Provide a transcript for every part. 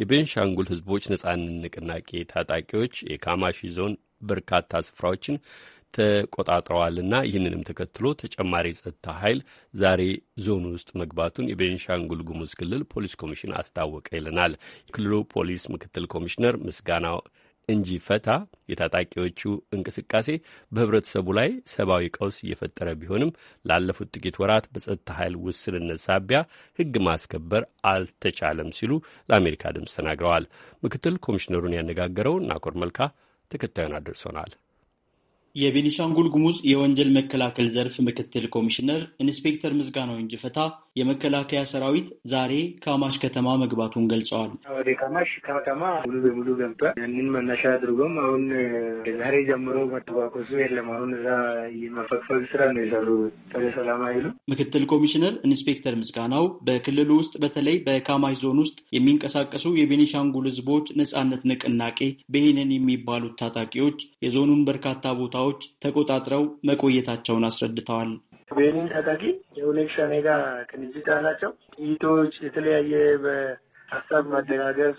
የቤንሻንጉል ሕዝቦች ነጻነት ንቅናቄ ታጣቂዎች የካማሺ ዞን በርካታ ስፍራዎችን ተቆጣጥረዋልና ይህንንም ተከትሎ ተጨማሪ የጸጥታ ኃይል ዛሬ ዞኑ ውስጥ መግባቱን የቤንሻንጉል ጉሙዝ ክልል ፖሊስ ኮሚሽን አስታወቀ ይለናል። የክልሉ ፖሊስ ምክትል ኮሚሽነር ምስጋናው እንጂ ፈታ የታጣቂዎቹ እንቅስቃሴ በህብረተሰቡ ላይ ሰብአዊ ቀውስ እየፈጠረ ቢሆንም ላለፉት ጥቂት ወራት በጸጥታ ኃይል ውስንነት ሳቢያ ህግ ማስከበር አልተቻለም ሲሉ ለአሜሪካ ድምፅ ተናግረዋል። ምክትል ኮሚሽነሩን ያነጋገረው ናኮር መልካ ተከታዩን አድርሶናል። የቤኒሻንጉል ጉሙዝ የወንጀል መከላከል ዘርፍ ምክትል ኮሚሽነር ኢንስፔክተር ምዝጋናው እንጅፈታ የመከላከያ ሰራዊት ዛሬ ካማሽ ከተማ መግባቱን ገልጸዋል። ወደ ካማሽ ከተማ ሙሉ በሙሉ ገብቷል። ያንን መነሻ አድርጎም አሁን ዛሬ ጀምሮ መተኳኮሱ የለም። አሁን እዛ የመፈግፈግ ስራ ነው የሰሩ ጸረ ሰላም ኃይሉ ምክትል ኮሚሽነር ኢንስፔክተር ምዝጋናው በክልሉ ውስጥ በተለይ በካማሽ ዞን ውስጥ የሚንቀሳቀሱ የቤኒሻንጉል ህዝቦች ነጻነት ንቅናቄ ቤህነን የሚባሉት ታጣቂዎች የዞኑን በርካታ ቦታዎች ተቆጣጥረው መቆየታቸውን አስረድተዋል። ቤህነን ታጣቂ የኦነግ ሸኔ ጋር ቅንጅት አላቸው። ጥይቶች፣ የተለያየ በሀሳብ ማደጋገፍ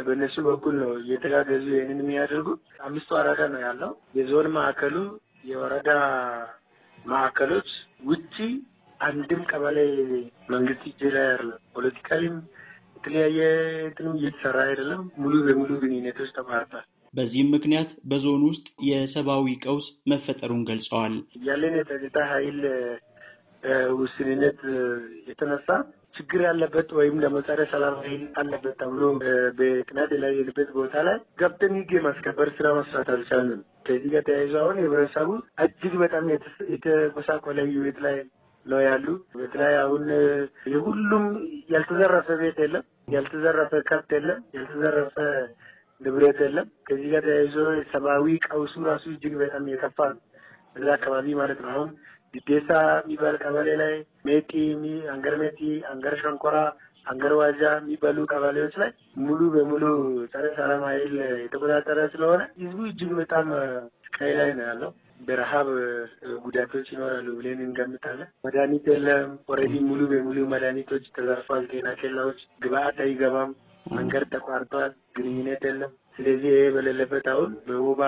በእነሱ በኩል ነው እየተጋገዙ ይህንን የሚያደርጉት። አምስቱ ወረዳ ነው ያለው። የዞን ማዕከሉ የወረዳ ማዕከሎች ውጪ አንድም ቀበሌ መንግስት እጅ ላይ አይደለም። ፖለቲካሊም የተለያየ እንትንም እየተሰራ አይደለም። ሙሉ በሙሉ ግንኙነቶች ተቋርጧል። በዚህም ምክንያት በዞኑ ውስጥ የሰብአዊ ቀውስ መፈጠሩን ገልጸዋል። ያለን የጸጥታ ኃይል ውስንነት የተነሳ ችግር ያለበት ወይም ጸረ ሰላም ኃይል አለበት ተብሎ በጥናት የላየንበት ቦታ ላይ ገብተን ህግ የማስከበር ስራ መስራት አልቻልንም። ከዚህ ጋር ተያይዞ አሁን የህብረተሰቡ እጅግ በጣም የተጎሳቆለ ህይወት ላይ ነው ያሉ። በተለይ አሁን የሁሉም ያልተዘረፈ ቤት የለም፣ ያልተዘረፈ ከብት የለም፣ ያልተዘረፈ ንብረት የለም። ከዚህ ጋር ተያይዞ ሰብአዊ ቀውሱ ራሱ እጅግ በጣም የከፋ ነው። እዛ አካባቢ ማለት ነው። አሁን ዲዴሳ የሚባል ቀበሌ ላይ ሜጢ፣ አንገር ሜጢ፣ አንገር ሸንኮራ፣ አንገር ዋጃ የሚባሉ ቀበሌዎች ላይ ሙሉ በሙሉ ጸረ ሰላም ኃይል የተቆጣጠረ ስለሆነ ህዝቡ እጅግ በጣም ስቃይ ላይ ነው ያለው። በረሀብ ጉዳቶች ይኖራሉ ብለን እንገምታለን። መድኃኒት የለም። already ሙሉ በሙሉ መድኃኒቶች ተዘርፏል። ጤና ኬላዎች ግብአት አይገባም። መንገድ ተቋርጧል። ግንኙነት የለም። ስለዚህ ይሄ በሌለበት አሁን በወባ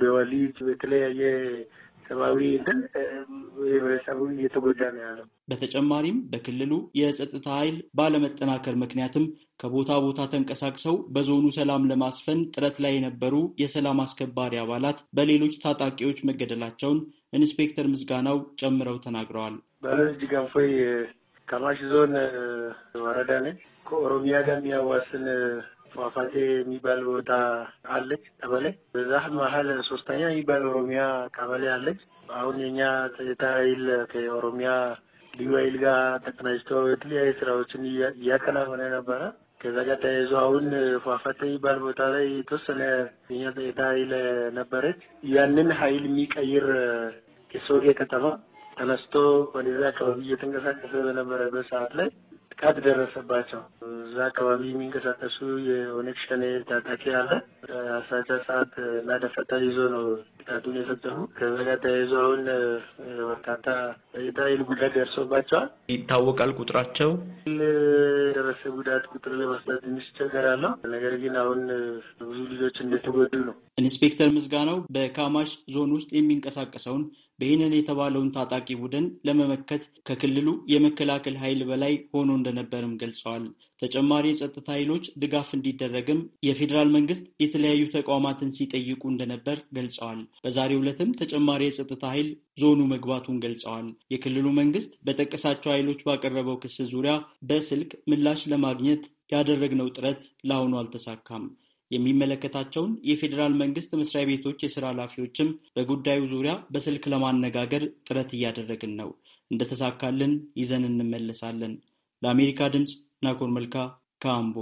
በወሊድ በተለያየ ሰብአዊ እንትን ህብረተሰቡ እየተጎዳ ነው ያለው። በተጨማሪም በክልሉ የጸጥታ ኃይል ባለመጠናከር ምክንያትም ከቦታ ቦታ ተንቀሳቅሰው በዞኑ ሰላም ለማስፈን ጥረት ላይ የነበሩ የሰላም አስከባሪ አባላት በሌሎች ታጣቂዎች መገደላቸውን ኢንስፔክተር ምስጋናው ጨምረው ተናግረዋል። በሎ ጅጋንፎይ ካማሽ ዞን ወረዳ ነች። ከኦሮሚያ ጋር የሚያዋስን ፏፏቴ የሚባል ቦታ አለች ቀበሌ። በዛ መሀል ሶስተኛ የሚባል ኦሮሚያ ቀበሌ አለች። አሁን የኛ ጸጥታ ኃይል ከኦሮሚያ ልዩ ኃይል ጋር ተቀናጅቶ የተለያዩ ስራዎችን እያከናወነ ነበረ። ከዛ ጋር ተያይዞ አሁን ፏፏቴ የሚባል ቦታ ላይ የተወሰነ የኛ ጸጥታ ኃይል ነበረች። ያንን ኃይል የሚቀይር የሶጌ ከተማ ተነስቶ ወደዛ አካባቢ እየተንቀሳቀሰ በነበረበት ሰዓት ላይ ጥቃት ደረሰባቸው። እዛ አካባቢ የሚንቀሳቀሱ የኦነግ ሸኔ ታጣቂ አለ። አስራቻ ሰዓት ላይ ደፈጣ ይዞ ነው ጥቃቱን የፈጸሙ። ከዛ ጋር ተያይዞ አሁን በርካታ የኃይል ጉዳት ደርሶባቸዋል። ይታወቃል ቁጥራቸው የደረሰ ጉዳት ቁጥር ለመስጠት ትንሽ ይቸገራለሁ። ነገር ግን አሁን ብዙ ልጆች እንደተጎዱ ነው። ኢንስፔክተር ምስጋናው በካማሽ ዞን ውስጥ የሚንቀሳቀሰውን ቤህነን የተባለውን ታጣቂ ቡድን ለመመከት ከክልሉ የመከላከል ኃይል በላይ ሆኖ እንደነበርም ገልጸዋል። ተጨማሪ የጸጥታ ኃይሎች ድጋፍ እንዲደረግም የፌዴራል መንግስት የተለያዩ ተቋማትን ሲጠይቁ እንደነበር ገልጸዋል። በዛሬው ዕለትም ተጨማሪ የጸጥታ ኃይል ዞኑ መግባቱን ገልጸዋል። የክልሉ መንግስት በጠቀሳቸው ኃይሎች ባቀረበው ክስ ዙሪያ በስልክ ምላሽ ለማግኘት ያደረግነው ጥረት ለአሁኑ አልተሳካም። የሚመለከታቸውን የፌዴራል መንግስት መስሪያ ቤቶች የስራ ኃላፊዎችም በጉዳዩ ዙሪያ በስልክ ለማነጋገር ጥረት እያደረግን ነው። እንደተሳካልን ይዘን እንመለሳለን። ለአሜሪካ ድምፅ ናኮር መልካ ካምቦ